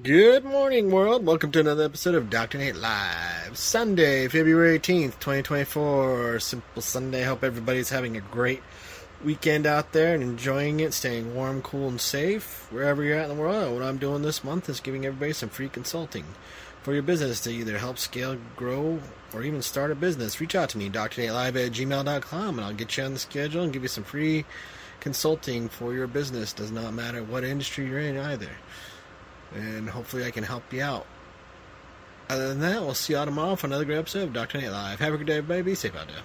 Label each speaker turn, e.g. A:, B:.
A: Good morning, world. Welcome to another episode of Dr. Nate Live. Sunday, February 18th, 2024. Simple Sunday. Hope everybody's having a great weekend out there and enjoying it, staying warm, cool, and safe wherever you're at in the world. What I'm doing this month is giving everybody some free consulting for your business to either help scale, grow, or even start a business. Reach out to me, drnatelive at gmail.com, and I'll get you on the schedule and give you some free consulting for your business. Does not matter what industry you're in either and hopefully I can help you out. Other than that, we'll see you all tomorrow for another great episode of Dr. Nate Live. Have a good day, everybody. Be safe out there.